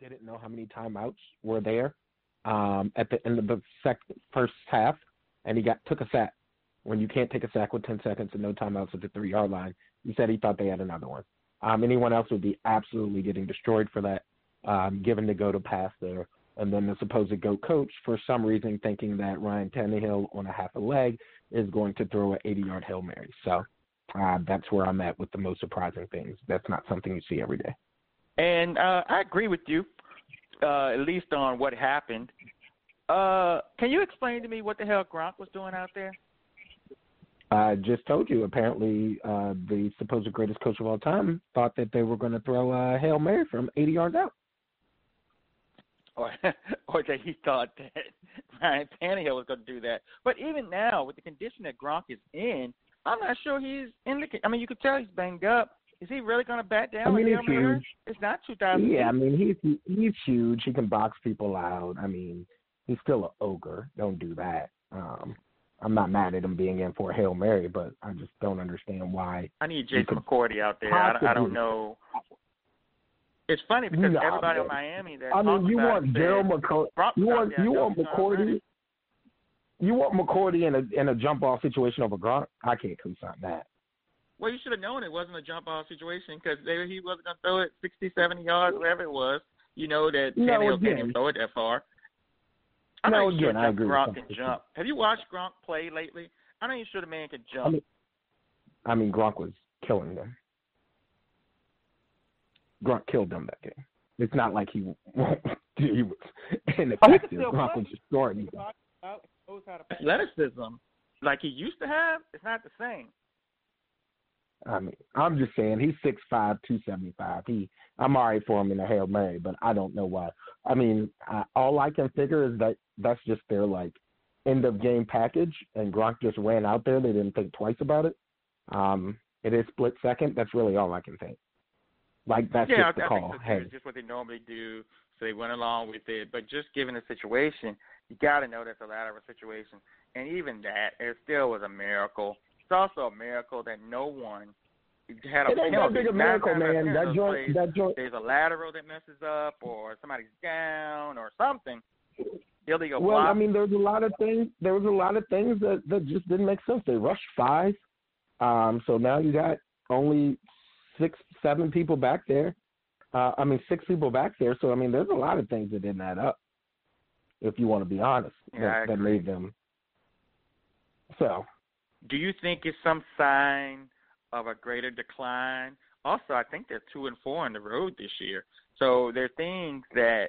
didn't know how many timeouts were there um, at the end of the sec- first half, and he got took a sack. When you can't take a sack with 10 seconds and no timeouts at the three yard line, he said he thought they had another one. Um, anyone else would be absolutely getting destroyed for that, um, given the go to pass there. And then the supposed go coach, for some reason, thinking that Ryan Tannehill on a half a leg is going to throw an 80 yard Hail Mary. So uh, that's where I'm at with the most surprising things. That's not something you see every day. And uh, I agree with you, uh, at least on what happened. Uh, can you explain to me what the hell Gronk was doing out there? I just told you. Apparently, uh, the supposed greatest coach of all time thought that they were going to throw a hail mary from 80 yards out, or or that he thought that Ryan Tannehill was going to do that. But even now, with the condition that Gronk is in, I'm not sure he's in the. I mean, you could tell he's banged up. Is he really going to bat down I mean, he's huge. It's not 2000. Yeah, I mean he's he's huge. He can box people out. I mean, he's still an ogre. Don't do that. Um, I'm not mad at him being in for a hail mary, but I just don't understand why. I need Jason McCourty out there. I, I don't know. It's funny because No, everybody in. Miami that I mean, you want Gerald McCourty. You want you want know he's not ready. McCourty. You want McCourty in a in a jump off situation over Gronk? I can't co-sign that. Well, you should have known it wasn't a jump off situation because he wasn't going to throw it 60, 70 yards, whatever it was. You know that No, Tannehill can't again. even throw it that far. I'm No, not even sure again, I agree with Gronk that. can jump. Have you watched Gronk play lately? I'm not even sure the man can jump. I mean, I mean Gronk was killing them. Gronk killed them that game. It's not like he he was ineffective. still Gronk play. was destroying them. athleticism like he used to have, it's not the same. I mean, I'm just saying he's six five, two seventy five. He, I'm alright for him in a hail mary, but I don't know why. I mean, I, all I can figure is that that's just their like end of game package, and Gronk just ran out there. They didn't think twice about it. Um, it is split second. That's really all I can think. Like that's yeah, just the I, I call. think hey, It's just what they normally do, so they went along with it. But just given the situation, you got to know that's a lateral situation, and even that, it still was a miracle. It's also a miracle that no one had a it ain't that penalty. big a miracle, times out of man. That joint, plays, that joint. there's a lateral that messes up, or somebody's down, or something. Illegal Well, block. I mean, there's a lot of things. There was a lot of things that that just didn't make sense. They rushed five, um, so now you got only six, seven people back there. Uh, I mean, six people back there. So I mean, there's a lot of things that didn't add up. If you want to be honest, Yeah, that, that made them. So Do you think it's some sign of a greater decline? Also, I think they're two and four on the road this year. So there are things that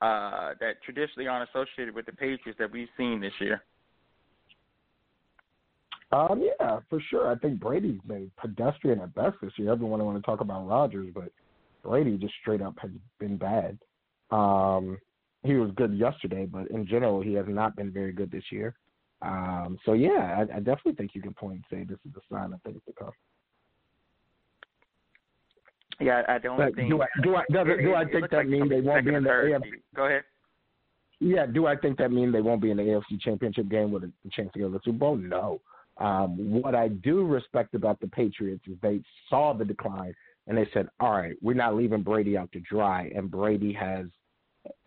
uh, that traditionally aren't associated with the Patriots that we've seen this year. Um, yeah, for sure. I think Brady's been pedestrian at best this year. Everyone want to talk about Rodgers, but Brady just straight up has been bad. Um, he was good yesterday, but in general, he has not been very good this year. Um, so yeah, I, I definitely think you can point and say this is a sign of things to come. Yeah, I don't But think. do I do I do I think that like mean they won't be in the AFC? Go ahead. Yeah, do I think that mean they won't be in the AFC Championship game with a chance to go to the Super Bowl? No. Um, what I do respect about the Patriots is they saw the decline and they said, "All right, we're not leaving Brady out to dry." And Brady has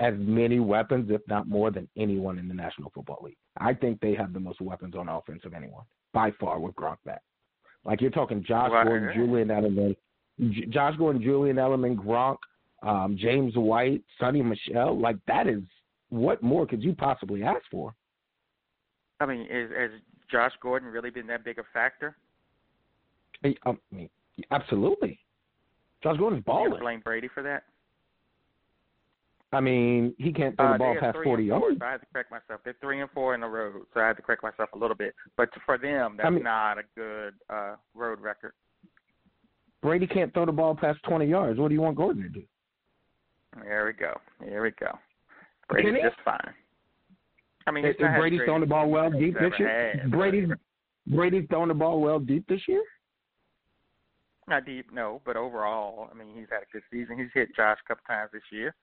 as many weapons, if not more, than anyone in the National Football League. I think they have the most weapons on offense of anyone by far with Gronk back. Like you're talking Josh Right. Gordon, Julian Edelman, J- Josh Gordon, Julian Edelman, Gronk, um, James White, Sony Michel. Like that is what more could you possibly ask for? I mean, is has Josh Gordon really been that big a factor? Um, I mean, absolutely. Josh Gordon's You balling. blame Brady for that? I mean, he can't throw Uh, the ball past forty four, yards. so I had to correct myself. They're three and four in the road, so I had to correct myself a little bit. But for them, that's I mean- not a good uh, road record. Brady can't throw the ball past twenty yards. What do you want Gordon to do? There we go. Here we go. Brady's just fine. I mean, Is Brady's throwing the ball well deep this year? had, Brady's Brady's throwing the ball well deep this year. Not deep, no, but overall, I mean, he's had a good season. He's hit Josh a couple times this year.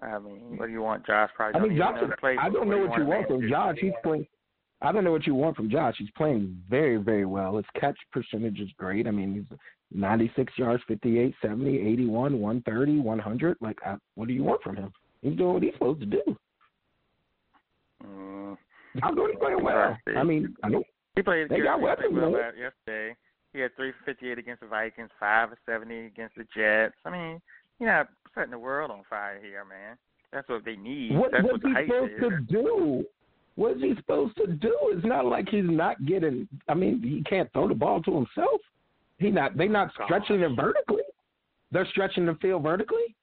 I mean, what do you want, Josh? Probably I mean, Josh. know playbook. I don't know what you want from? Josh. He's playing. I don't know what you want from Josh. He's playing very, very well. His catch percentage is great. I mean, he's 96 yards, 58, 70, 81, 130, 100. Like, I, what do you want from him? He's doing what he's supposed to do. Mm, I'm doing playing well. I mean, I mean, he played. They he got weapons, well yesterday. He had 358 against the Vikings, five 70 against the Jets. I mean, you're not setting the world on fire here, man. That's what they need. what, That's what's what he supposed is. to do? What's he supposed to do? It's not like he's not getting. I mean, he can't throw the ball to himself. He not. They not stretching it vertically. They're stretching the field vertically.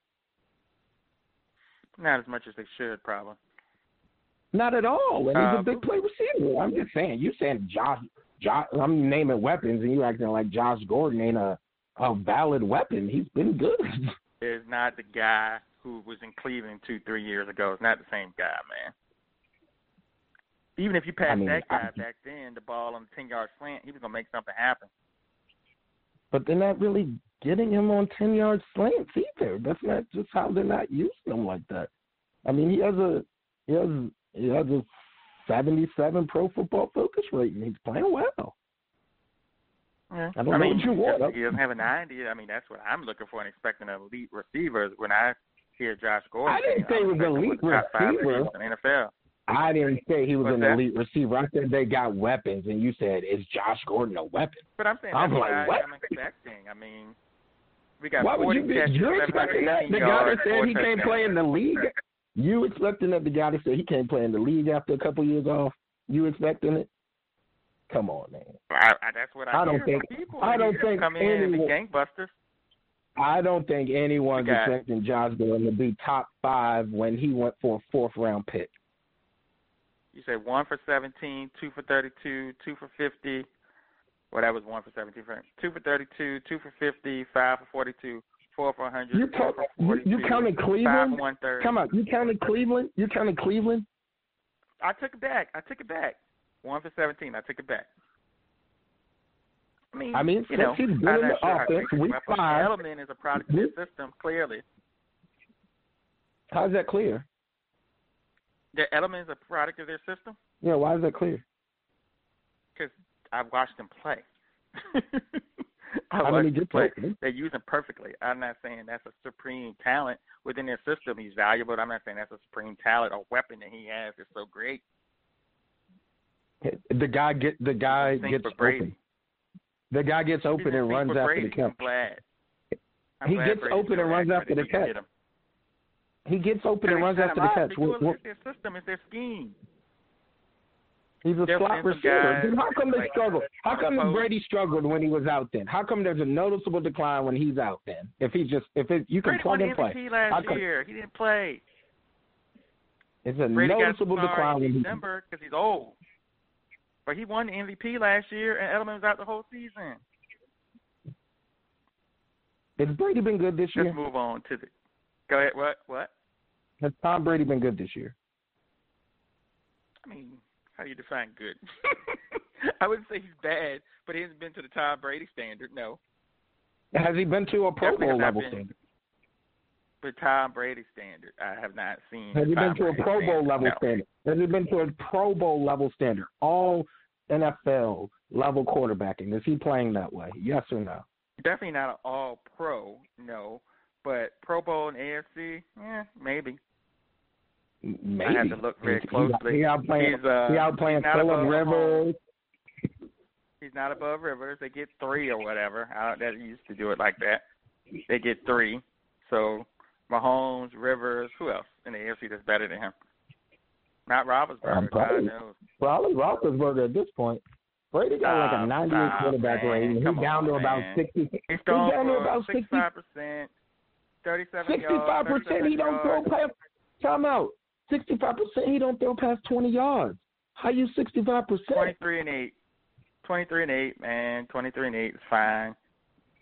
Not as much as they should, probably. Not at all. And he's Uh, a big play receiver. I'm just saying. You saying Josh? Josh? I'm naming weapons, and you acting like Josh Gordon ain't a a valid weapon. He's been good. Is not the guy who was in Cleveland two, three years ago. It's not the same guy, man. Even if you passed I mean, that guy I- back then, the ball on the ten yard slant, he was gonna make something happen. but they're not really getting him on ten yard slants either. That's not just how they're not using him like that. I mean, he has a he has he has a seventy seven pro football focus rating. He's playing well. Yeah. I don't know mean, what you want. He doesn't have a ninety. I mean, that's what I'm looking for and expecting an elite receiver. When I hear Josh Gordon, I didn't say he was I'm elite one of the top five receiver. in the NFL. I didn't say he was What's an that? elite receiver. I said they got weapons, and you said is Josh Gordon a weapon? But I'm saying I'm that's like, what what? I, I'm expecting. I mean, we got Why would 40 you be? catches, You're expecting that the guy that said he can't play in the league. You expecting that the guy that said he can't play in the league after a couple years off? You expecting it? Come on, man. I, I, that's what I, I don't think- people. I don't think come in and be anyone- gangbusters. I don't think anyone's expecting Josh Gordon to be top five when he went for a fourth round pick. You say one for 17, two for 32, two for 50. Well, that was one for 17. for- Two for 32, two for 50, five for 42, four for 100, You count, for you, 42, you counted Cleveland? Come on, you counted Cleveland? You counted Cleveland? I took it back. I took it back. One for 17. I took it back. I mean, I mean, you know, he's been in the sure offense, week five- element is a product of the system. Clearly, How's that clear? the element is a product of their system Yeah, why is that clear? because I've watched them play. I How many them good play. players? They use him perfectly. I'm not saying that's a supreme talent within their system. He's valuable. I'm not saying that's a supreme talent or weapon that he has is so great. The guy get the guy gets open. The guy gets open and runs after Brady. the catch. I'm glad. I'm He glad gets Brady's open and runs after the catch. He gets open and runs after the catch. because What- their system. It's their scheme. He's a slot receiver. Then how come they like- struggle? How come. Brady struggled when he was out? Then how come there's a noticeable decline when he's out? Then if he just if it, you can Brady plug and play, MVP last come- year. He didn't play. it's a Brady noticeable decline in. December because he's old. But he won the MVP last year, and Edelman was out the whole season. Has Brady been good this year? Let's move on to the. Go ahead. What? What? Has Tom Brady been good this year? I mean, how do you define good? I wouldn't say he's bad, but he hasn't been to the Tom Brady standard. No, Has he been to a Pro Bowl level been. standard? But Tom Brady standard, I have not seen. Has he been to a Pro Bowl standard. level No. standard? Has he been to a Pro Bowl level standard? All NFL level quarterbacking. Is he playing that way? Yes or no? Definitely not an All Pro. No, but Pro Bowl and AFC, yeah, maybe. Maybe. I have to look very closely. He outplaying, He's uh, he outplaying he's Philip Rivers. He's not above Rivers. They get three or whatever. I don't, that used to do it like that. They get three. So Mahomes, Rivers, who else in the AFC that's better than him? Not Roethlisberger. Um, probably- God knows. Probably Roethlisberger at this point. Brady got like a Stop, 98 stop, quarterback man. rating. He's down on, to about 60. He's down to about 60 65 percent, thirty-seven 65 yards. percent. He don't throw past. Time out. 65 percent. He don't throw past 20 yards. How you 65 percent? Twenty-three and eight. Twenty-three and eight, man. Twenty-three and eight is fine.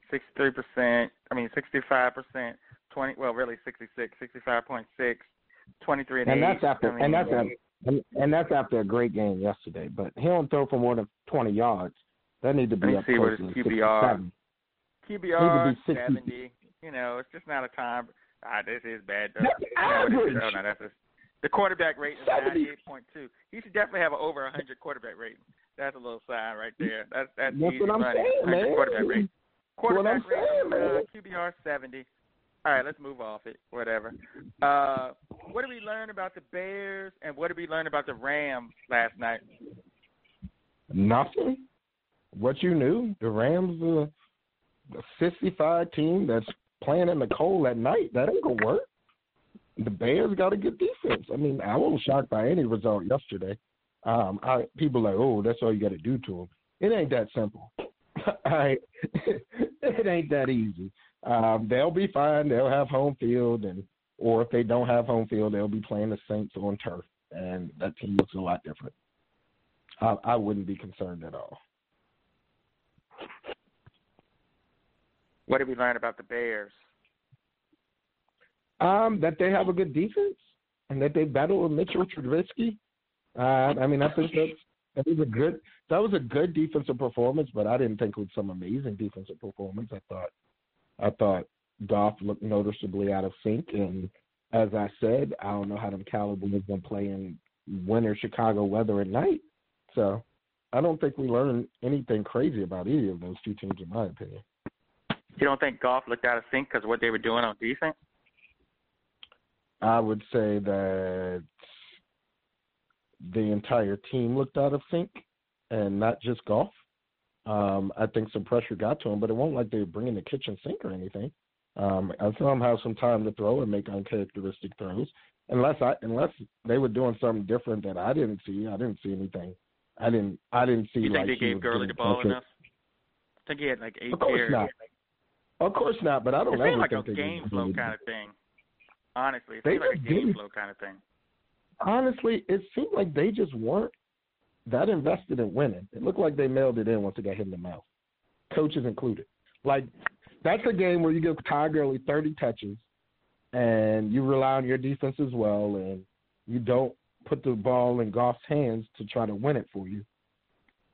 Sixty-three percent. I mean, sixty-five percent. Twenty. Well, really, sixty-six. Sixty-five point six. Twenty-three and, And eight. that's after. And that's after. And, and that's after a great game yesterday. But he don't throw for more than 20 yards. That need to be Let me up see what his QBR 67. QBR Need to be 60. seventy. You know, it's just not a time. Ah, this is bad. Though. That's You know what it is. average. Oh, no, that's a, The quarterback rating is ninety eight point two. He should definitely have an over hundred quarterback rating. That's a little sign right there. That's that's, that's easy what I'm money. saying, man. Quarterback rating. Quarterback what I'm saying, rating, uh, QBR seventy. All right, let's move off it. Whatever. Uh, what did we learn about the Bears and what did we learn about the Rams last night? Nothing. What you knew, the Rams are a 55 team that's playing in the cold at night. That ain't gonna work. The Bears got a good defense. I mean, I wasn't shocked by any result yesterday. Um, I, people like, oh, that's all you got to do to them. It ain't that simple. all right, it ain't that easy. Um, they'll be fine. They'll have home field, and or if they don't have home field, they'll be playing the Saints on turf, and that team looks a lot different. I, I wouldn't be concerned at all. What did we learn about the Bears? Um, that they have a good defense and that they battle with Mitchell Trubisky. Uh, I mean, I think that's that was a good that was a good defensive performance, but I didn't think it was some amazing defensive performance. I thought I thought Goff looked noticeably out of sync, and as I said, I don't know how them Cowboys been playing winter Chicago weather at night. So I don't think we learned anything crazy about either of those two teams, in my opinion. You don't think Goff looked out of sync because of what they were doing on defense? I would say that the entire team looked out of sync, and not just Goff. Um, I think some pressure got to him, but it won't like they were bringing the kitchen sink or anything. Um, I saw him have some time to throw and make uncharacteristic throws. Unless I, unless they were doing something different that I didn't see, I didn't see anything. I didn't, I didn't see. You think like they gave Gurley the ball enough? I think he had like eight Of course not. Of course not, but I don't It seemed like a game flow Gurley- kind of thing. Honestly, it seemed like a game flow kind of thing. honestly, it seemed like they just weren't that invested in winning. It looked like they mailed it in once it got hit in the mouth, coaches included. Like that's a game where you give Ty Gurley 30 touches, and you rely on your defense as well, and you don't put the ball in Goff's hands to try to win it for you.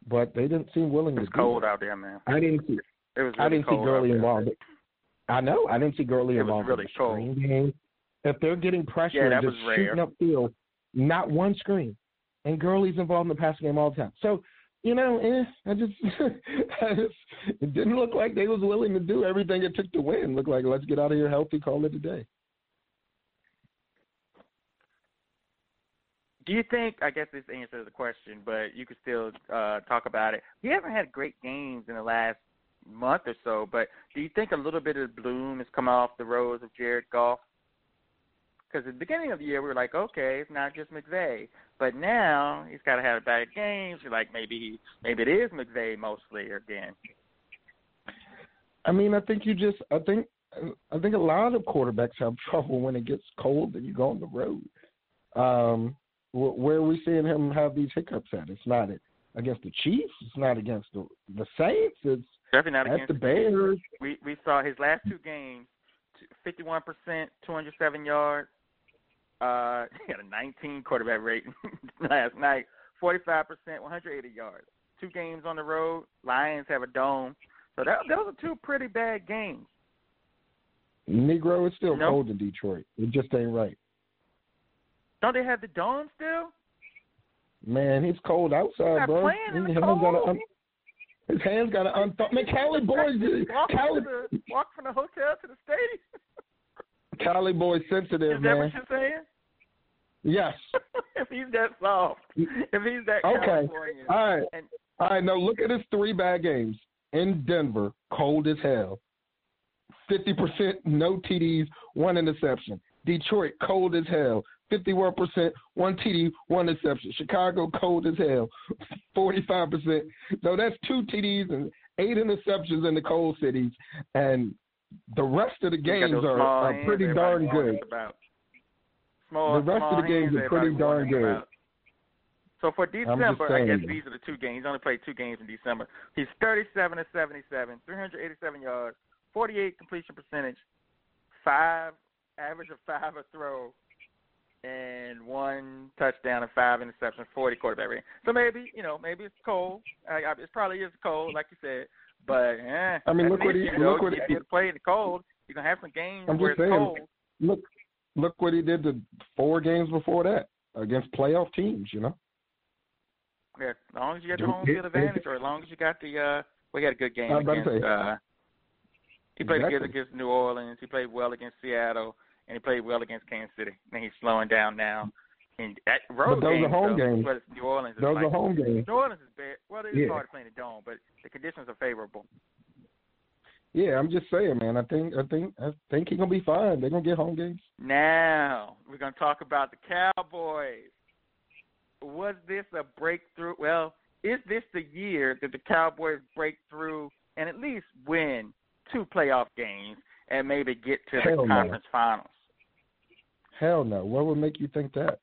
But they didn't seem willing It was to do cold it. out there, man. I didn't see. It was really I didn't see Gurley involved. I know. I didn't see Gurley It was involved really in the cold. game. If they're getting pressure Yeah, and just rare. shooting upfield, not one screen. And Gurley's involved in the passing game all the time. So, you know, eh, I just, I just, it didn't look like they was willing to do everything it took to win. Looked like let's get out of here healthy, call it a day. Do you think? I guess this answers the question, but you could still uh, talk about it. We haven't had great games in the last month or so, but do you think a little bit of bloom has come off the rose of Jared Goff? Because at the beginning of the year, we were like, okay, it's not just McVay, but now he's got to have a bad games. You're like, maybe he, maybe it is McVay mostly again. I mean, I think you just, I think, I think a lot of quarterbacks have trouble when it gets cold and you go on the road. Um, where are we seeing him have these hiccups at? It's not against the Chiefs. It's not against the the Saints. It's Definitely not at against the Bears. We we saw his last two games, fifty one percent, two hundred seven yards. Uh, he had a nineteen quarterback rating last night, forty five percent, one hundred eighty yards. Two games on the road. Lions have a dome, so that those are two pretty bad games. Negro is still cold in Detroit. It just ain't right. Don't they have the dome still? Man, it's cold outside, bro. playing in his the hands gotta cold. un- his hands got to unthaw. Man, Cali boys, walk, Cali, the, walk from the hotel to the stadium. Cali boys sensitive, Is that man. what you're saying? Yes. if he's that soft, if he's that Okay. All right. and All right. Now look at his three bad games in Denver. Cold as hell. Fifty percent no TDs, one interception. Detroit cold as hell. Fifty-one percent, one TD, one interception. Chicago cold as hell. Forty-five percent. So that's two TDs and eight interceptions in the cold cities, and the rest of the games are, are pretty darn good. Small, The rest of the games are pretty darn good. About. So for December, I guess these are the two games. He's only played two games in December. He's 37 to 77, 387 yards, 48 completion percentage, five average of five a throw, and one touchdown and five interceptions, 40 quarterback rating. So maybe you know maybe it's cold. I, I, it probably is cold, like you said. But eh, I mean, look what he- issue, though. look what if he- you play in the cold, you're gonna have some games I'm where it's saying, cold. Look, look what he did the four games before that against playoff teams. You know. Yeah, as long as you got the home field advantage, or as long as you got the uh, we got a good game against. Say, uh, he played exactly. good against New Orleans. He played well against Seattle, and he played well against Kansas City. And he's slowing down now. And that road but those games, are home though, games. But New Orleans is Those like, are home games. New Orleans is bad. Well, it's Yeah. hard to play in the dome, but the conditions are favorable. Yeah, I'm just saying, man. I think I think I think he's gonna be fine. They're gonna get home games. Now we're going to talk about the Cowboys. Was this a breakthrough? Well, is this the year that the Cowboys break through and at least win two playoff games and maybe get to Hell the no. conference finals? Hell no. What would make you think that?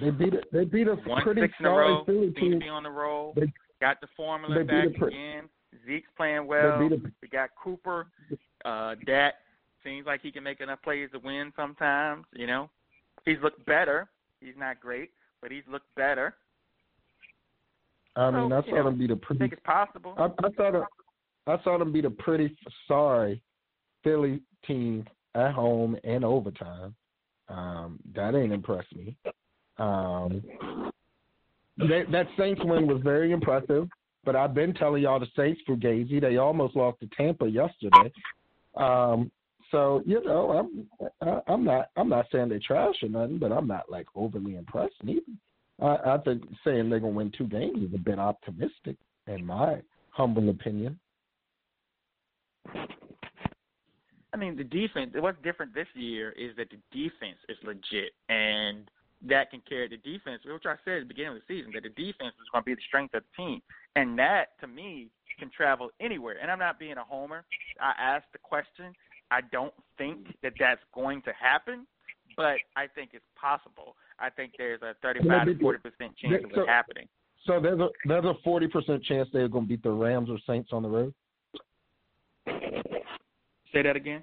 They beat it. They beat a One pretty six in a solid row, Philly team. on the roll. They- got the formula they back pre- again. Zeke's playing well. We got Cooper. Uh, Dak seems like he can make enough plays to win sometimes. You know, he's looked better. He's not great, but he's looked better. I mean, So, I saw know, them beat a I pretty. think it's possible. I, I saw them. I saw them beat a pretty sorry Philly team at home in overtime. Um, that ain't impressed me. Um, they, that Saints win was very impressive, but I've been telling y'all the Saints fugazi. They almost lost to Tampa yesterday. Um, so you know, I'm I'm not I'm not saying they're trash or nothing, but I'm not like overly impressed neither. I, I think saying they're gonna win two games is a bit optimistic, in my humble opinion. I mean, the defense. What's different this year is that the defense is legit, and that can carry the defense. Which I said at the beginning of the season that the defense is going to be the strength of the team, and that to me can travel anywhere. And I'm not being a homer. I asked the question. I don't think that that's going to happen, but I think it's possible. I think there's a 35 to 40 percent chance of it happening. So there's a there's a forty percent chance they're gonna beat the Rams or Saints on the road. Say that again.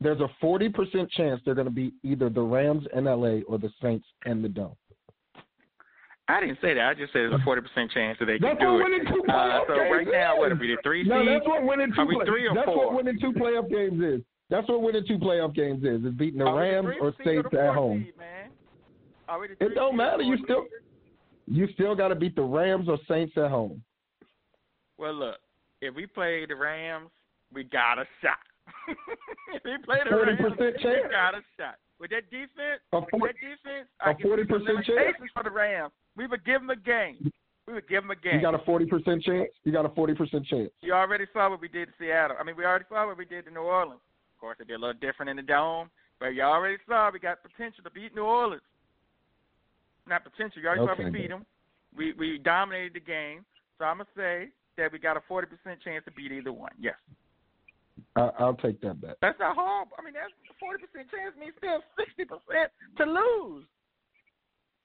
There's a forty percent chance they're gonna beat either the Rams in LA or the Saints in the Dome. I didn't say that. I just said there's a 40 percent chance that they That's can do what it. winning two Uh, so games right now, is. what are we the three No, seed? that's what winning two. Are we three or that's four? what winning two playoff games is. That's what winning two playoff games is. It's beating the Are the Rams three or Saints the at home. Seed, man? The It don't matter. You still you still got to beat the Rams or Saints at home. Well, look, if we play the Rams, we got a shot. if we play the 40% Rams, we got a shot. With that defense, A with that defense, a I you 40% chance? for the Rams. We would give them a game. We would give them a game. You got a forty percent chance. You got a forty percent chance. You already saw what we did to Seattle. I mean, we already saw what we did to New Orleans. Of course, it did a little different in the dome, but you already saw we got potential to beat New Orleans. Not potential. You already saw we beat them. We we dominated the game. So I'm gonna say that we got a 40% chance to beat either one. Yes, I, I'll take that bet. that's not horrible. I mean, that's 40% chance means still 60% to lose.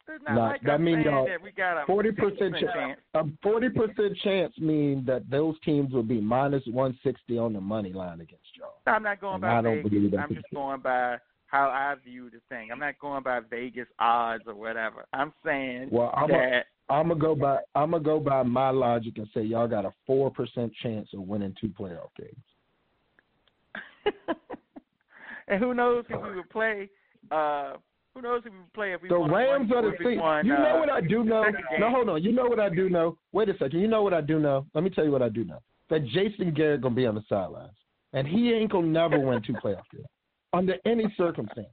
It's not Nah, like that I'm y'all- that we got a Forty 60% chance. A forty percent chance mean that those teams will be minus one sixty on the money line against y'all. I'm not going And by I don't Vegas. believe that I'm just be- going by how I view the thing. I'm not going by Vegas odds or whatever. I'm saying Well, I'm that I'm gonna go by I'm gonna go by my logic and say y'all got a four percent chance of winning two playoff games. and who knows if we would play? Uh, who knows if we would play if we The Rams one, are the if we thing. won, You uh, know what I do know? No, hold on. You know what I do know? Wait a second. You know what I do know? Let me tell you what I do know. That Jason Garrett gonna be on the sidelines, and he ain't gonna never win two playoff games under any circumstance,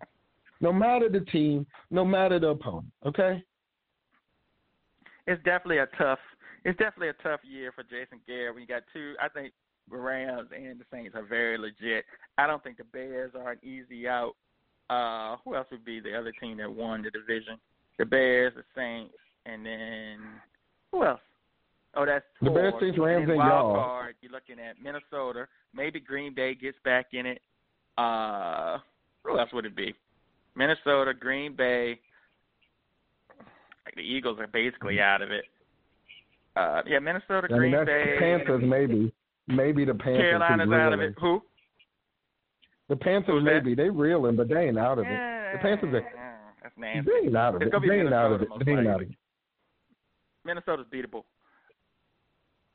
no matter the team, no matter the opponent. Okay. It's definitely a tough. It's definitely a tough year for Jason Garrett. When you got two, I think Rams and the Saints are very legit. I don't think the Bears are an easy out. Uh, who else would be the other team that won the division? The Bears, the Saints, and then who else? Oh, that's The. Bears, Saints, Rams, and and wild y'all. card. You're looking at Minnesota. Maybe Green Bay gets back in it. Uh, who else would it be? Minnesota, Green Bay. Like the Eagles are basically out of it. Uh, yeah, Minnesota, I mean, Green that's Bay, Panthers maybe, maybe the Panthers. Carolina's out of it. Who? The Panthers maybe they reeling, but they ain't out of it. The Panthers are Yeah, That's nasty. they ain't out of it. They ain't out of it. They ain't out of it. Minnesota's beatable.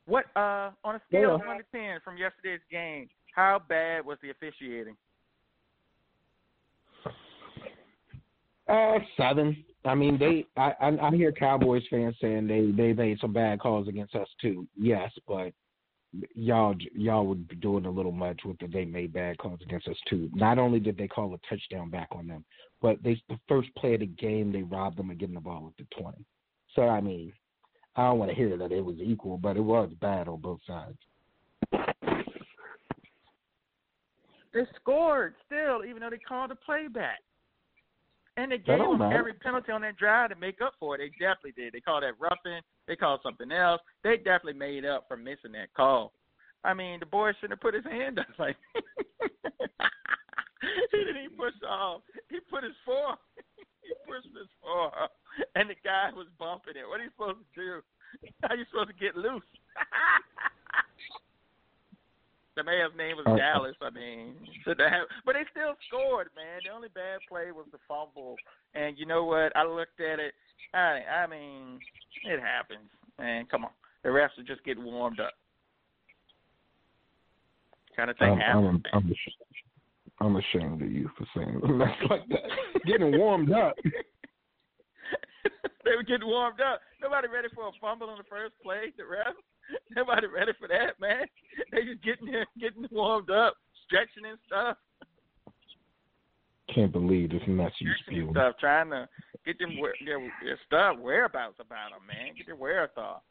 What uh on a scale of one to ten from yesterday's game, how bad was the officiating? Uh, seven. I mean, they. I, I I hear Cowboys fans saying they they made some bad calls against us too. Yes, but y'all y'all would be doing a little much with the they made bad calls against us too. Not only did they call a touchdown back on them, but they the first play of the game they robbed them of getting the ball at the twenty. So I mean, I don't want to hear that it was equal, but it was bad on both sides. They scored still, even though they called a playback. And they gave them matter. every penalty on that drive to make up for it. They definitely did. They called that roughing. They called something else. They definitely made up for missing that call. I mean, the boy shouldn't have put his hand up. Like he didn't even push off. He put his forearm. he pushed his forearm, and the guy was bumping it. What are you supposed to do? How are you supposed to get loose? The man's name was Uh, Dallas. I mean, should they have, but they still scored, man. The only bad play was the fumble, and you know what? I looked at it. I, I mean, it happens, man. Come on, the refs are just getting warmed up. Kind of thing I'm, happens. I'm. I'm, I'm ashamed of you for saying mess like that. Getting warmed up. they were getting warmed up. Nobody ready for a fumble in the first play. The refs. Nobody ready for that, man. They just getting there, getting warmed up, stretching and stuff. Can't believe this mess you spewed. stuff, trying to get them where- their, their stuff whereabouts about them, man. Get their wherewithal.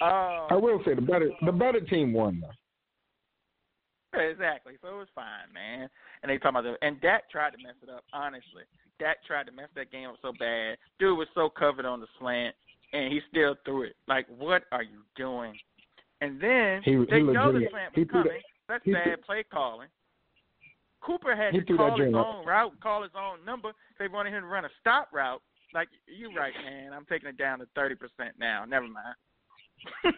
Uh, I will say the better the better team won though. exactly. So it was fine, man. And they talking about the and Dak tried to mess it up. Honestly, Dak tried to mess that game up so bad. Dude was so covered on the slant, and he still threw it. Like, what are you doing? And then He- he they know the slant he was that- coming. That's bad play calling. Cooper had He to call his up. own route, call his own number. They wanted him to run a stop route. Like you're right, man. I'm taking it down to thirty percent now. Never mind.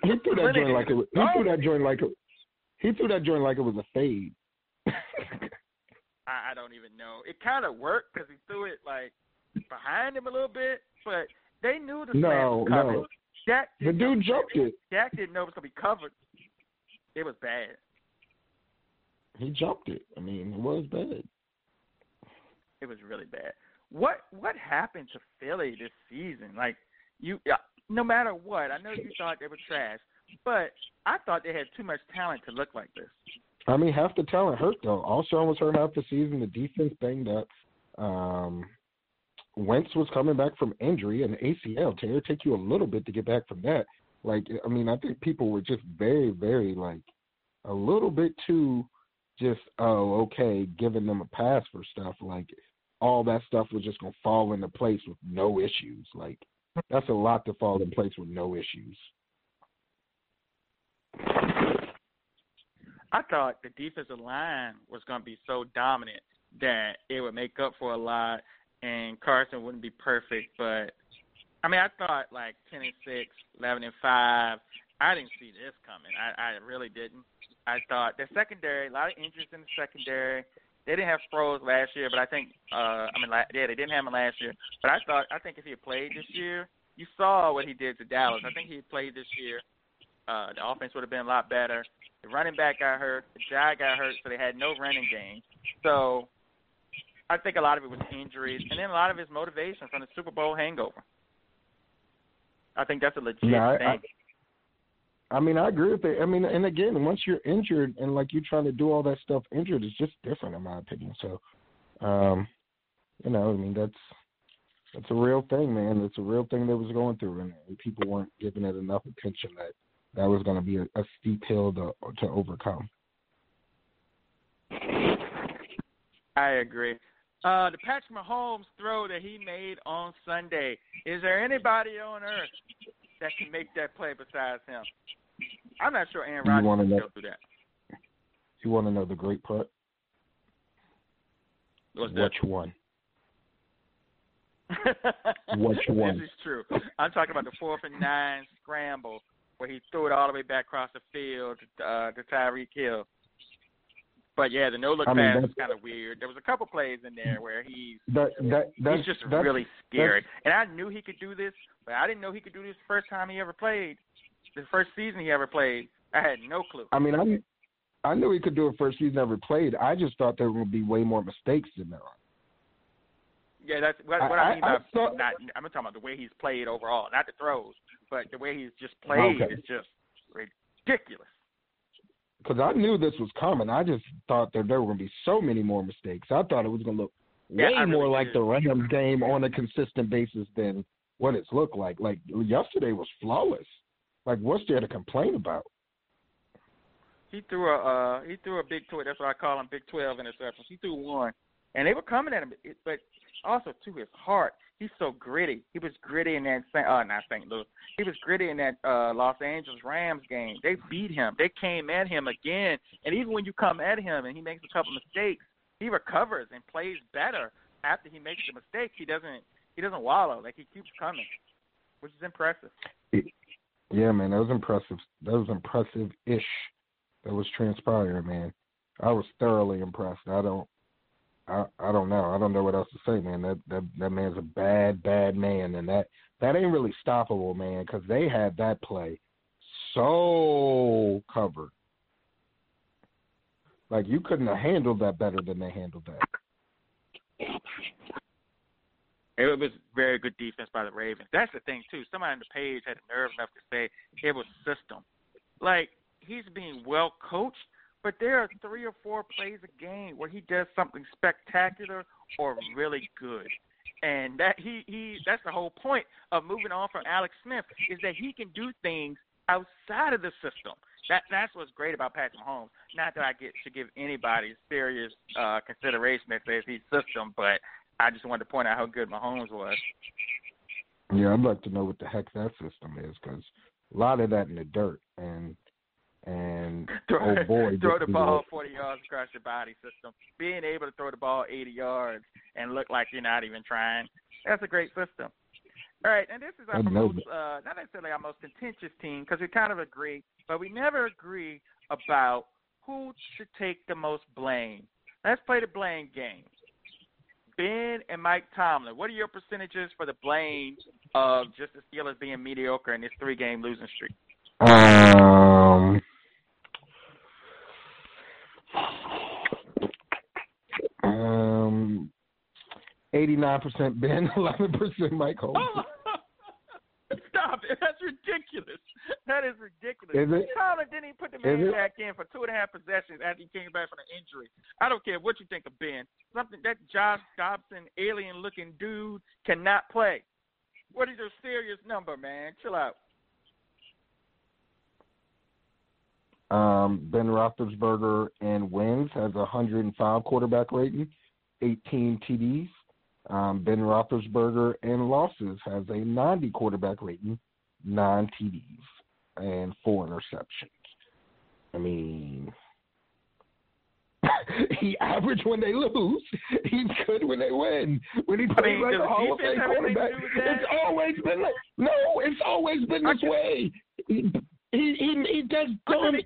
He threw that joint like it was, he Oh, threw that joint like it, he threw that joint like it was a fade. I, I don't even know. It kind of worked because he threw it like behind him a little bit, but they knew the no, was covered. no. Dak The dude jumped it. Dak didn't know it was gonna be covered. It was bad. He jumped it. I mean, it was bad. It was really bad. What what happened to Philly this season? Like you, yeah, no matter what, I know you thought they were trash, but I thought they had too much talent to look like this. I mean, half the talent hurt though. Alshon was hurt half the season. The defense banged up. Um, Wentz was coming back from injury and ACL. Tear take you a little bit to get back from that. Like, I mean, I think people were just very, very like a little bit too just oh okay, giving them a pass for stuff. Like all that stuff was just gonna fall into place with no issues. Like that's a lot to fall in place with no issues. I thought the defensive line was to be so dominant that it would make up for a lot, and Carson wouldn't be perfect. But I mean, I thought like ten and six, eleven and five. I didn't see this coming. I, I really didn't. I thought the secondary, a lot of injuries in the secondary. They didn't have Sproles last year, but I think, uh, I mean, yeah, they didn't have him last year. But I thought, I think if he had played this year, you saw what he did to Dallas. I think he had played this year, uh, the offense would have been a lot better. The running back got hurt. The guy got hurt, so they had no running game. So I think a lot of it was injuries, and then a lot of his motivation from the Super Bowl hangover. I think that's a legit No, I- thing. I- I mean, I agree with it. I mean, and again, once you're injured and like you're trying to do all that stuff injured, it's just different in my opinion. So, um, you know, I mean, that's that's a real thing, man. It's a real thing that was going through, and, and people weren't giving it enough attention that that was going to be a, a steep hill to to overcome. I agree. Uh, the Patrick Mahomes throw that he made on Sunday. Is there anybody on earth that can make that play besides him? I'm not sure Aaron Rodgers can still do that. You want to know the great part? What's Which one? Which one? This is true. I'm talking about the fourth and nine scramble where he threw it all the way back across the field to, uh, to Tyreek Hill. But yeah, the no look I mean, pass was kind of weird. There was a couple plays in there where he's That that that's he's just really scary. And I knew he could do this, but I didn't know he could do this the first time he ever played. The first season he ever played, I had no clue. I mean, I I knew he could do it first season ever played. I just thought there would be way more mistakes than there are. Yeah, that's what, what I, I- mean I by saw- not. I'm talking about the way he's played overall, not the throws, but the way he's just played Okay. is just ridiculous. Because I knew this was coming. I just thought that there were going to be so many more mistakes. I thought it was going to look Yeah, way really more like did. the Rams game on a consistent basis than what it's looked like. Like yesterday was flawless. Like what's there to complain about? He threw a uh, he threw a big twelve. That's what I call him, Big Twelve interceptions. He threw one, and they were coming at him, but also to his heart, he's so gritty. He was gritty in that Saint, uh, not St. Louis. He was gritty in that uh, Los Angeles Rams game. They beat him. They came at him again, and even when you come at him and he makes a couple mistakes, he recovers and plays better after he makes the mistake. He doesn't he doesn't wallow. Like he keeps coming, which is impressive. Yeah, man, that was impressive. That was impressive ish. That was transpiring, man. I was thoroughly impressed. I don't I I don't know. I don't know what else to say, man. That that that man's a bad bad man and that that ain't really stoppable, man, cuz they had that play so covered. Like you couldn't have handled that better than they handled that. It was very good defense by the Ravens. That's the thing too. Somebody on the page had the nerve enough to say it was system. Like he's being well coached, but there are three or four plays a game where he does something spectacular or really good. And that he he that's the whole point of moving on from Alex Smith is that he can do things outside of the system. That that's what's great about Patrick Mahomes. Not that I get should give anybody serious uh consideration that says he's system, but I just wanted to point out how good Mahomes was. Yeah, I'd like to know what the heck that system is cuz a lot of that in the dirt and and throw, oh boy, throw the ball look- 40 yards across your body system. Being able to throw the ball 80 yards and look like you're not even trying. That's a great system. All right, and this is our most, uh, not necessarily our most contentious team because we kind of agree, but we never agree about who should take the most blame. Let's play the blame game. Ben and Mike Tomlin, what are your percentages for the blame of just the Steelers being mediocre in this three-game losing streak? Um, eighty-nine percent Ben, eleven percent Mike Holmes. Stop it. That's ridiculous. That is ridiculous. Is it? Tomlin didn't even put the man back in for two and a half possessions after he came back from an injury. I don't care what you think of Ben. Something that Josh Dobson, alien looking dude, cannot play. What is your serious number, man? Chill out. Um, ben Roethlisberger in wins has a hundred and five quarterback rating, eighteen TDs. Um, ben Roethlisberger and losses has a ninety quarterback rating, nine TDs and four interceptions. I mean, he average when they lose. He's good when they win. When he plays mean, like a Hall of Fame have anything to quarterback, do with that? it's always been like no. It's always been this I- way. He, he he does I dumb ish.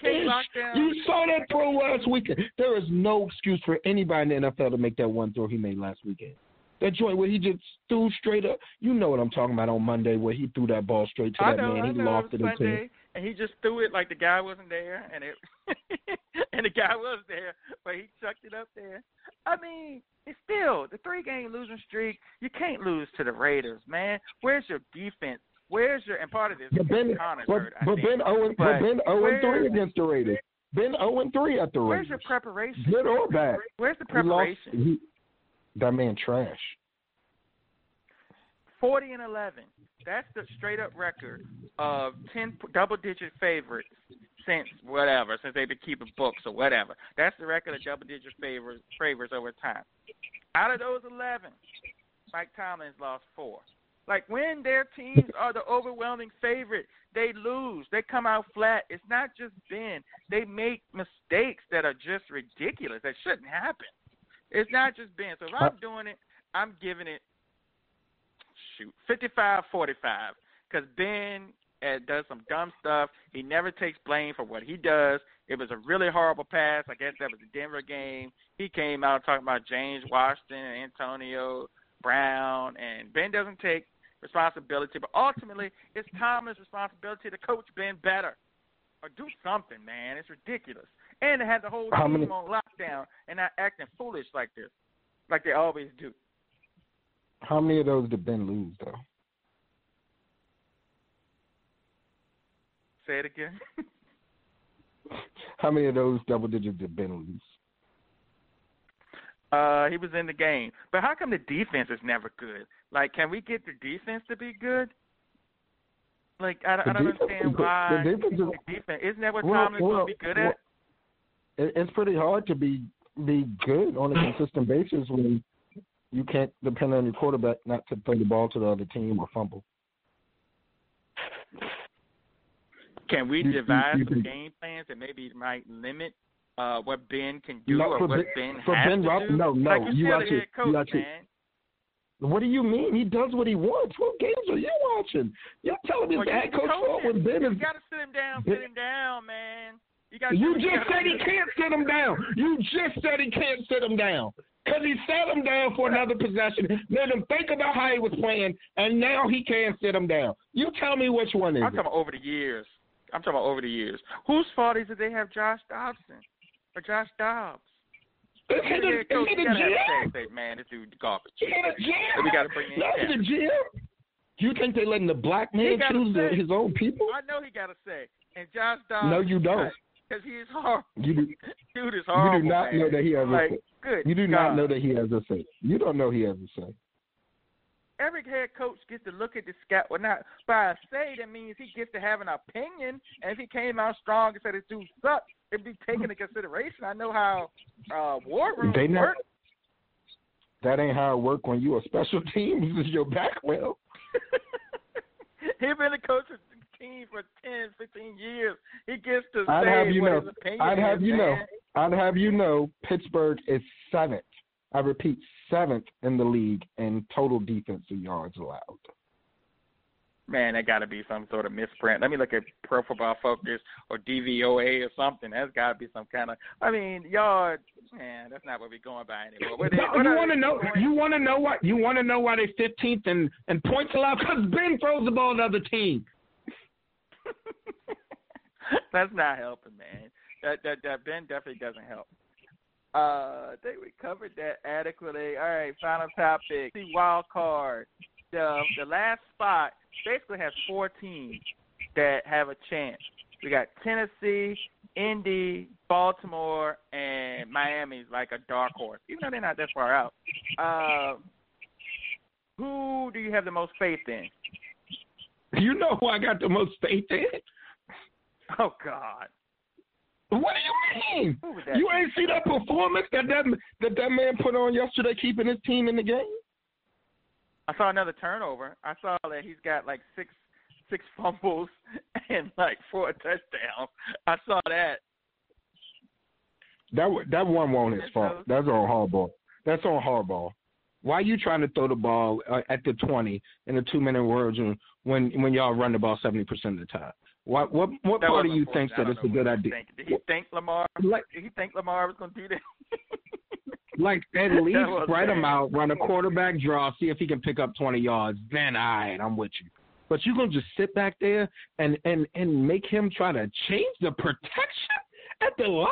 You saw that throw last weekend. There is no excuse for anybody in the NFL to make that one throw he made last weekend. That joint where he just threw straight up. You know what I'm talking about on Monday where he threw that ball straight to that know, man. I He know. lost it it into him. And he just threw it like the guy wasn't there, and it and the guy was there, but he chucked it up there. I mean, it's still the three-game losing streak. You can't lose to the Raiders, man. Where's your defense? Where's your and part of this But Ben, Connor's but, hurt, but. Ben Owen, oh but, But Ben oh Owen three against the Raiders. Ben oh Owen three at the Raiders. Where's your preparation? Good or bad? Where's the He lost. That man trash. Forty and eleven. That's the straight up record of ten double digit favorites since whatever, since they've been keeping books or whatever. That's the record of double digit favors favors over time. Out of those eleven, Mike Tomlin's lost four. Like when their teams are the overwhelming favorite, they lose. They come out flat. It's not just Ben. They make mistakes that are just ridiculous. That shouldn't happen. It's not just Ben. So if I'm doing it, I'm giving it shoot, 55 45. Because Ben uh, does some dumb stuff. He never takes blame for what he does. It was a really horrible pass. I guess that was the Denver game. He came out talking about James Washington and Antonio Brown, and Ben doesn't take responsibility. But ultimately, it's Tomlin's responsibility to coach Ben better or do something, man. It's ridiculous. And to had the whole How team many- on lockdown and not acting foolish like this, like they always do. How many of those did Ben lose though? Say it again. How many of those double digits did Ben lose? Uh, he was in the game, but how come the defense is never good? Like, can we get the defense to be good? Like, I, I don't understand why the defense, is, the defense isn't that what well, Tomlin's well, going to be good at? Well, it's pretty hard to be be good on a consistent basis when you can't depend on your quarterback not to throw the ball to the other team or fumble. Can we You- devise you- you some game plans that maybe might limit uh, what Ben can do No, or for what Ben- Ben for has Ben to Roth- do? no, no, like you still actually- the head coach, you man. What do you mean? He does what he wants. What games are you watching? You're telling me Well, you can coach coach when Ben You is got to sit him down, sit him down, man. You got. You just said he can't sit him down. You just said he can't sit him down. Because he sat him down for another possession, made him think about how he was playing, and now he can't sit him down. You tell me which one is I'm it. talking about over the years. I'm talking about over the years. Whose fault is it they have Josh Dobson or Josh Dobbs? Is You're he the the, coach. is he the gotta have GM? say, say, man, this dude garbage. He the GM. We gotta bring in That's Cap. the GM. You think they letting the black man gotta choose the, say. his own people? I know he got to say. And Josh Dobbs. No, you don't. Because he is horrible. You do, Dude is you do not man. know that he has a say. good. You do God. not know that he has a say. You don't know he has a say. every head coach gets to look at the scout. Well, not by a say that means he gets to have an opinion. And if he came out strong and said this dude sucks, it'd be taken into consideration. I know how uh, war rooms They not, work. that ain't how it work when you a special team. This is your back well. he been a coach team for 10, 15 years. He gets to I'd say have you what know. his opinion I'd have is, you know. I'd have you know. Pittsburgh is seventh. I repeat, seventh in the league in total defensive yards allowed. Man, that got to be some sort of misprint. Let me look at Pro Football Focus or DVOA or something. That's got to be some kind of. I mean, y'all, man, that's not what we're going by anymore. What No, what you want to know? You want to know what? You want to know why they're fifteenth and and points allowed? Because Ben throws the ball to the other team. That's not helping, man. That that that Ben definitely doesn't help. Uh, I think we covered that adequately. All right, final topic. See wild card. The the last spot basically has four teams that have a chance. We got Tennessee, Indy, Baltimore, and Miami's like a dark horse, even though they're not that far out. Uh, who do you have the most faith in? You know who I got the most faith in? Oh God, What do you mean? who would that? You ain't see that performance that that that that man put on yesterday, keeping his team in the game. I saw another turnover. I saw that he's got like six six fumbles and like four touchdowns. I saw that. That that one wasn't his fault. That's on Harbaugh. That's on Harbaugh. Why are you trying to throw the ball uh, at the twenty in a two minute version when when y'all run the ball seventy percent of the time? What what what that part of you thinks that it's a good idea? Think. Did he think Lamar? Like Did he think Lamar was going to do that? like at least spread him out, run a quarterback draw, see if he can pick up twenty yards. Then all right, I'm with you. But you gonna just sit back there and and and make him try to change the protection at the line?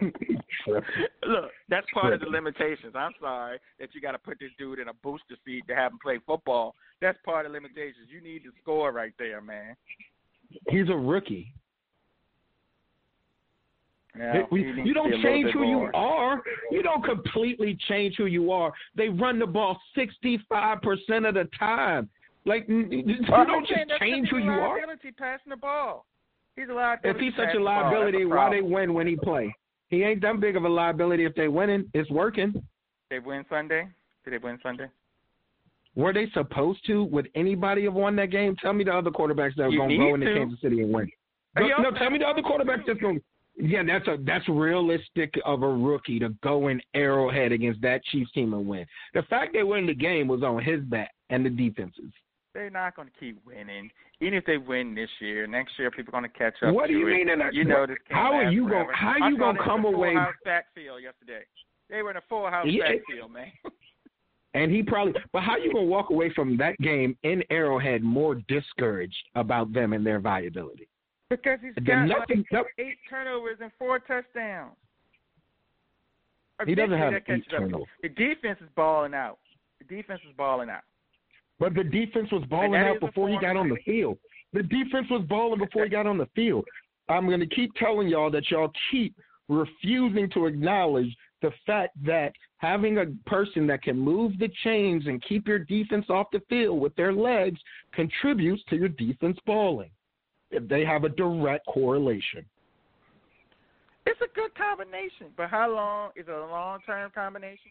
Look, that's part of the limitations. I'm sorry that you got to put this dude in a booster seat to have him play football. That's part of the limitations. You need to score right there, man. He's a rookie. Yeah, you don't be a little change who more. you are. You don't completely change who you are. They run the ball 65% of the time. Like, you don't just change who you a are. liability passing the ball. He's a liability. If he's such a the ball. That's liability, why they win when he play? He ain't that big of a liability if they winning. It's working. They win Sunday. Did they win Sunday? Were they supposed to? Would anybody have won that game? Tell me the other quarterbacks that are You going to go into to. Kansas City and win. No, no, tell me the other quarterbacks that's going. Yeah, that's a that's realistic of a rookie to go in Arrowhead against that Chiefs team and win. The fact they win the game was on his back and the defenses. They're not going to keep winning. Even if they win this year, next year people are going to catch up. What do to you it. mean? In a, You know this how are you going? How are you going to come away? Backfield yesterday. They were in a full house Yeah. backfield, man. And he probably, but how are you gonna walk away from that game in Arrowhead more discouraged about them and their viability? because he's got nothing. like eight turnovers and four touchdowns. He doesn't have eight turnovers. The defense is balling out. The defense is balling out. But the defense was balling out before he got on the field. The defense was balling before he got on the field. I'm going to keep telling y'all that y'all keep refusing to acknowledge the fact that having a person that can move the chains and keep your defense off the field with their legs contributes to your defense balling. If they have a direct correlation. It's a good combination, but how long is it a long term combination?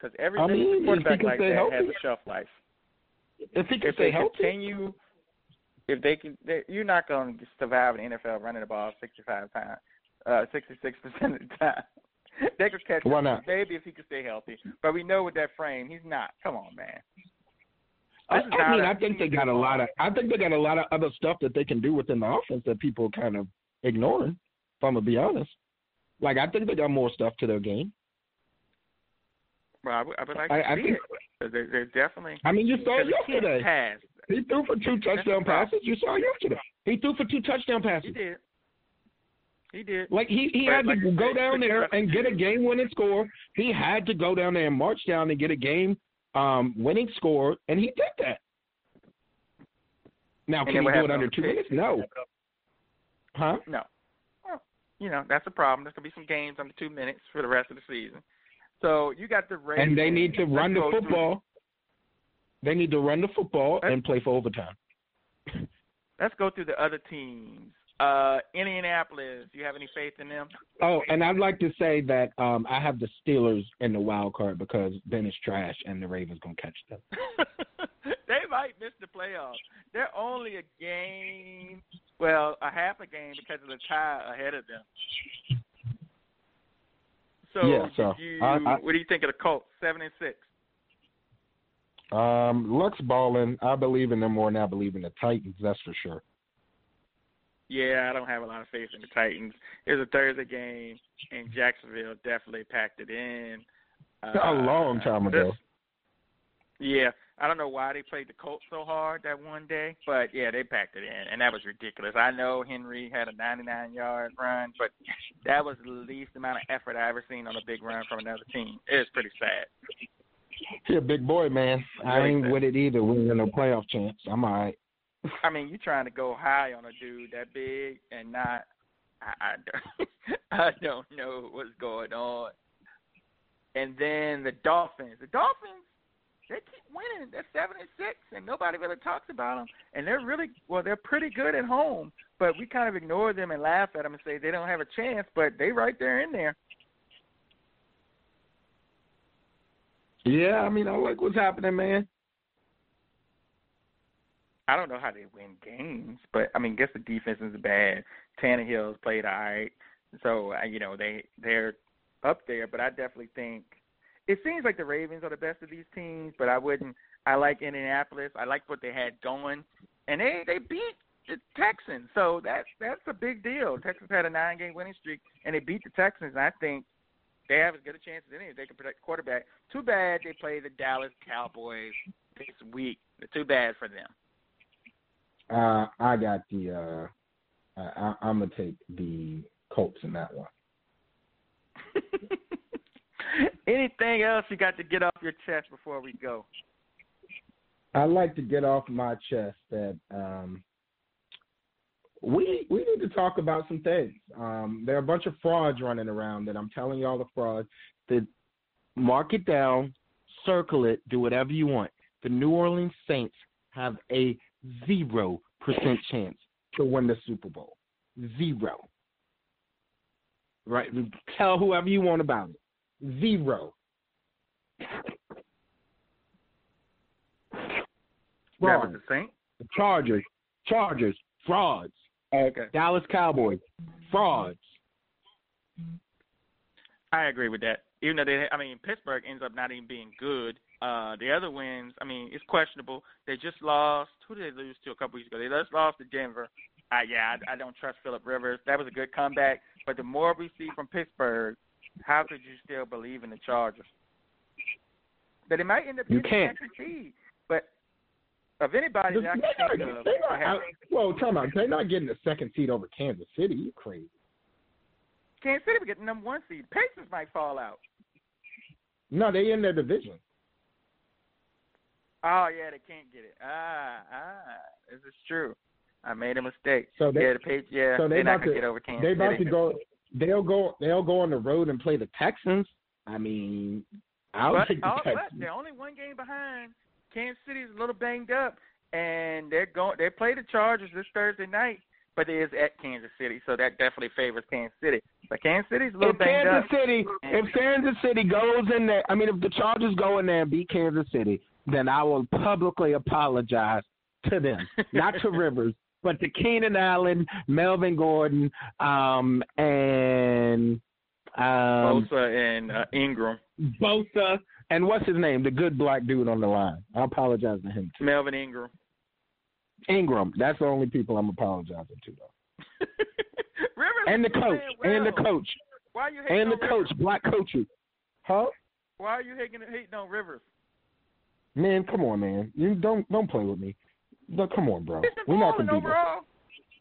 Because every I mean, quarterback like that healthy. has a shelf life. If he can if stay they healthy, continue, if they can, they, you're not going to survive in the NFL running the ball 65 times, uh, 66 percent of the time. they could catch Why not? maybe if he could stay healthy. But we know with that frame, he's not. Come on, man. I, I mean, I think they got a lot of. I think they got a lot of other stuff that they can do within the offense that people kind of ignoring. If I'm gonna be honest, like I think they got more stuff to their game. Well, I would, I would like to I, I see think. it. They're, they're definitely. I mean, you saw it because he yesterday. pass. He threw for two touchdown passes. You saw yesterday. He threw for two touchdown passes. He did. He did. Like he he But had like to go down there and get a game winning score. He had to go down there and march down and get a game um winning score, and he did that. Now, And can he do it under two minutes? No. Huh? No. Well, you know, that's a problem. There's going to be some games under two minutes for the rest of the season. So you got the Ravens. And they need to run the go through- football. They need to run the football Let's- and play for overtime. Let's go through the other teams. Uh, Indianapolis, do you have any faith in them? Oh, and I'd like to say that um I have the Steelers in the wild card because Ben is trash and the Ravens gonna catch them. they might miss the playoffs. They're only a game, well, a half a game because of the tie ahead of them. So, Yeah, so, you, I- I- what do you think of the Colts? Seven and six. Um, Luck's balling. I believe in them more than I believe in the Titans. That's for sure. Yeah, I don't have a lot of faith in the Titans. It was a Thursday game, and Jacksonville definitely packed it in. Uh, a long time ago. this- yeah, I don't know why they played the Colts so hard that one day, but yeah, they packed it in, and that was ridiculous. I know Henry had a 99-yard run, but that was the least amount of effort I ever seen on a big run from another team. It was pretty sad. He a big boy, man. I ain't sad. with it either. We ain't got no playoff chance. I'm all right. I mean, you trying to go high on a dude that big and not. I, I don't. I don't know what's going on. And then the Dolphins. The Dolphins, they keep winning. They're seven and six, and nobody really talks about them. And they're really well. They're pretty good at home, but we kind of ignore them and laugh at them and say they don't have a chance. But they right there in there. Yeah, I mean, I like what's happening, man. I don't know how they win games, but I mean, guess the defense is bad. Tannehill's played all right, so you know they they're up there. But I definitely think it seems like the Ravens are the best of these teams. But I wouldn't. I like Indianapolis. I like what they had going, and they they beat the Texans, so that's that's a big deal. Texans had a nine game winning streak, and they beat the Texans. And I think they have as good a chance as any they can protect the quarterback. Too bad they play the Dallas Cowboys this week. Too bad for them. Uh, I got the. uh I, I'm gonna take the Colts in that one. Anything else you got to get off your chest before we go? I'd like to get off my chest that um, we we need to talk about some things. Um, there are a bunch of frauds running around that I'm telling y'all the frauds. That mark it down, circle it, do whatever you want. The New Orleans Saints have a zero percent chance to win the Super Bowl. Zero. Right? Tell whoever you want about it. Zero. That Fraud. was the Saints. The Chargers, Chargers, frauds. Okay. Dallas Cowboys, frauds. I agree with that. Even though they, I mean, Pittsburgh ends up not even being good. Uh, the other wins, I mean, it's questionable. They just lost. Who did they lose to a couple weeks ago? They just lost to Denver. Uh, yeah, I, I don't trust Philip Rivers. That was a good comeback. But the more we see from Pittsburgh, how could you still believe in the Chargers? But it might end up You being can't. the second seed. But of anybody They're that I not can think of, they're not- perhaps- well, time out. They're not getting the second seed over Kansas City. You crazy? Kansas City would get the number one seed. Pacers might fall out. No, they in their division. Oh yeah, they can't get it. Ah, ah, this is true. I made a mistake. So they, yeah, the page, yeah, so they they're not gonna to- get over Kansas they about City. to go. They'll go. They'll go on the road and play the Texans. I mean, I'll but, take the oh, but they're only one game behind. Kansas City's a little banged up, and they're going. They play the Chargers this Thursday night, but it is at Kansas City, so that definitely favors Kansas City. But Kansas City's a little If banged Kansas up. City, if Kansas City goes in there, I mean, if the Chargers go in there and beat Kansas City, then I will publicly apologize to them, not to Rivers, but to Keenan Allen, Melvin Gordon, um, and um, Bosa and uh, Ingram, Bosa, and what's his name, the good black dude on the line. I apologize to him too. Melvin Ingram. Ingram. That's the only people I'm apologizing to, though. Rivers And the coach, playing and the coach, Why are you hating and the coach, Rivers? black coaches. Huh? Why are you hating, hating on Rivers? Man, come on, man. You don't don't play with me. No, come on, bro. He's We're not gonna do this.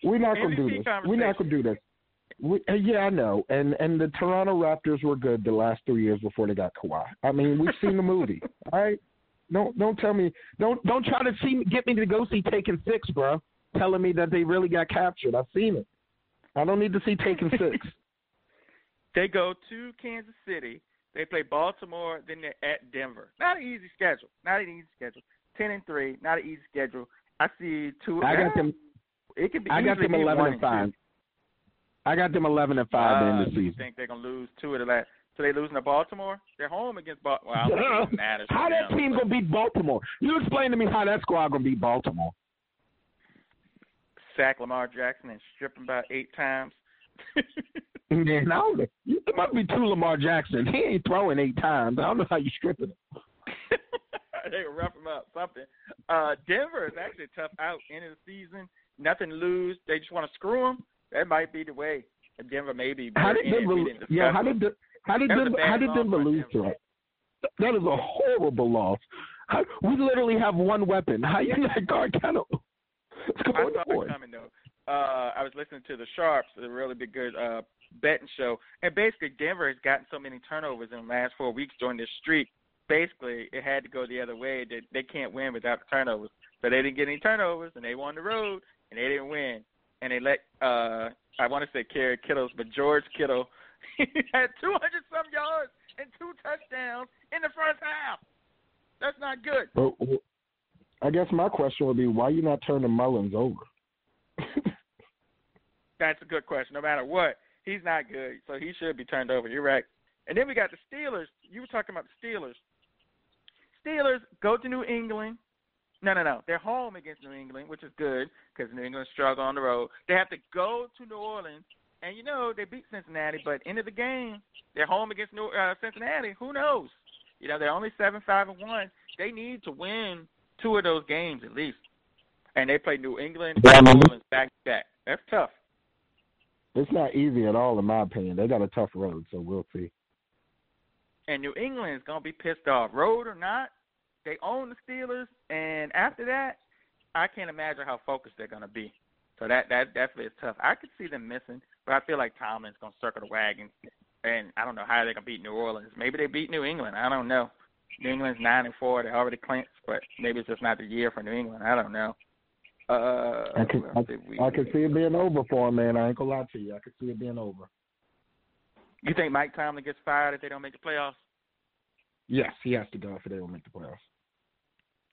We're not gonna do this. We're not gonna do this. We, uh, yeah, I know. And and the Toronto Raptors were good the last three years before they got Kawhi. I mean, we've seen the movie. All right. Don't don't tell me. Don't don't try to see get me to go see Taken Six, bro. Telling me that they really got captured. I've seen it. I don't need to see Taken Six. They go to Kansas City. They play Baltimore. Then they're at Denver. Not an easy schedule. Not an easy schedule. Ten and three. Not an easy schedule. I see two. I got them. It could be. I got them eleven and five. I got them eleven and five Uh, in the you season. think they're gonna lose two of the last? So they losing to Baltimore? They're home against Baltimore. Well, I don't think it matters. how that team gonna beat Baltimore? You explain to me how that squad gonna beat Baltimore. sack Lamar Jackson and strip him about eight times. Man, I don't know. There must be two Lamar Jackson. He ain't throwing eight times. I don't know how you stripping him. they will rough him up. Something. Uh, Denver is actually a tough out end of the season. Nothing to lose. They just want to screw them. That might be the way. Denver maybe. How did Denver? Yeah, how did how did That was a Denver, how did Denver lose Denver. to us? That is a horrible loss. How, we literally have one weapon. How you not guard Kittle? What's I going saw on? it coming though. Uh, I was listening to the Sharps, a really big good uh, betting show, and basically Denver has gotten so many turnovers in the last four weeks during this streak. Basically, it had to go the other way. They, they can't win without turnovers. So they didn't get any turnovers, and they won the road, and they didn't win. And they let uh, I want to say Kerry Kittles, but George Kittle had 200 some yards and two touchdowns in the first half. That's not good. But, w- I guess my question would be, why you not turning Mullens over? That's a good question. No matter what, he's not good, so he should be turned over. You're right. And then we got the Steelers. You were talking about the Steelers. Steelers go to New England. No, no, no. They're home against New England, which is good because New England struggle on the road. They have to go to New Orleans, and you know they beat Cincinnati. But end of the game, they're home against New uh, Cincinnati. Who knows? You know they're only seven, five, and one. They need to win two of those games at least. And they play New England and New Orleans back to back. That's tough. It's not easy at all, in my opinion. They got a tough road, so we'll see. And New England is gonna be pissed off, road or not. They own the Steelers, and after that, I can't imagine how focused they're gonna be. So that that definitely is tough. I could see them missing, but I feel like Tomlin's gonna circle the wagon, and I don't know how they're gonna beat New Orleans. Maybe they beat New England. I don't know. New England's nine and four. They already clinched, but maybe it's just not the year for New England. I don't know. Uh, I could, we- I, I could see it being over for him, man. I ain't gonna lie to you. I could see it being over. You think Mike Tomlin gets fired if they don't make the playoffs? Yes, he has to go if they don't make the playoffs.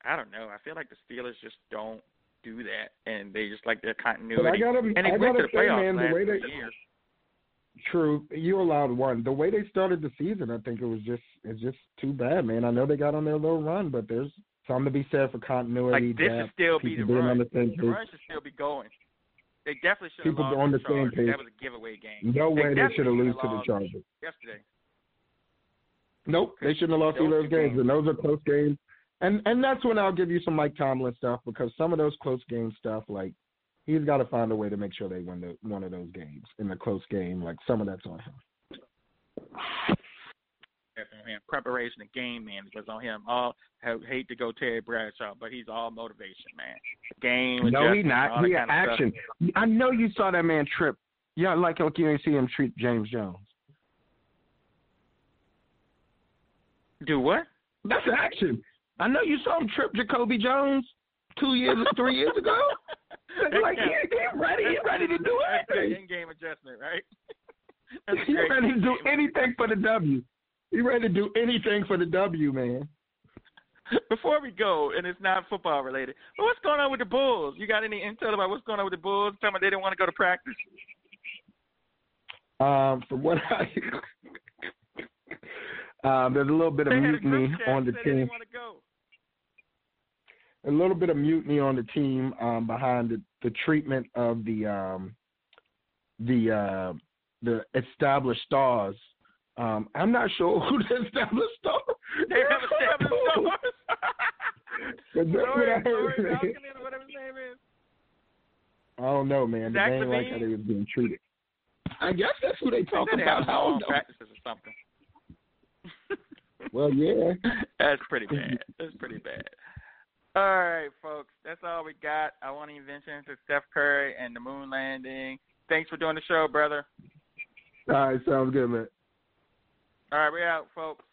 I don't know. I feel like the Steelers just don't do that, and they just like their But I continuity. gotta, and they I went to the say, playoffs man, the last way they years. true, you allowed one. The way they started the season, I think it was just it's just too bad, man. I know they got on their little run, but there's something to be said for continuity. Like this depth, should still be the run. the The run should still be going. They definitely should have People lost on the same page. That was a giveaway game. No They way they should have lost to the Chargers. yesterday. Nope, they shouldn't have lost Those those games, games. and those are close games. And and that's when I'll give you some Mike Tomlin stuff because some of those close game stuff, like he's got to find a way to make sure they win the, one of those games in the close game. Like some of that's on him. On him. Preparation and game management on him. All I hate to go Terry Bradshaw, but he's all motivation, man. Game. No, he not. He action. I know you saw that man trip. Yeah, like like you ain't see him treat James Jones. Do what? That's action. I know you saw him trip Jacoby Jones two years, or three years ago. like he, he ready, he ready to do anything. In-game adjustment, right? He ready to do anything for the W. He ready to do anything for the W, man. Before we go, and it's not football related, but what's going on with the Bulls? You got any intel about what's going on with the Bulls? Tell me they didn't want to go to practice. Um, from what I, um, there's a little bit of they mutiny on the team. A little bit of mutiny on the team um, behind the, the treatment of the um, the uh, the established stars. Um, I'm not sure who the established stars. They have established stars. But that's what I heard, man. whatever his name is. I don't know, man. Zach they ain't like how they was being treated. I guess that's who they talk They about. I don't long practices or something. Well, yeah. That's pretty bad. That's pretty bad. All right, folks. That's all we got. I want to mention to Steph Curry and the moon landing. Thanks for doing the show, brother. All right, sounds good, man. All right, we out, folks.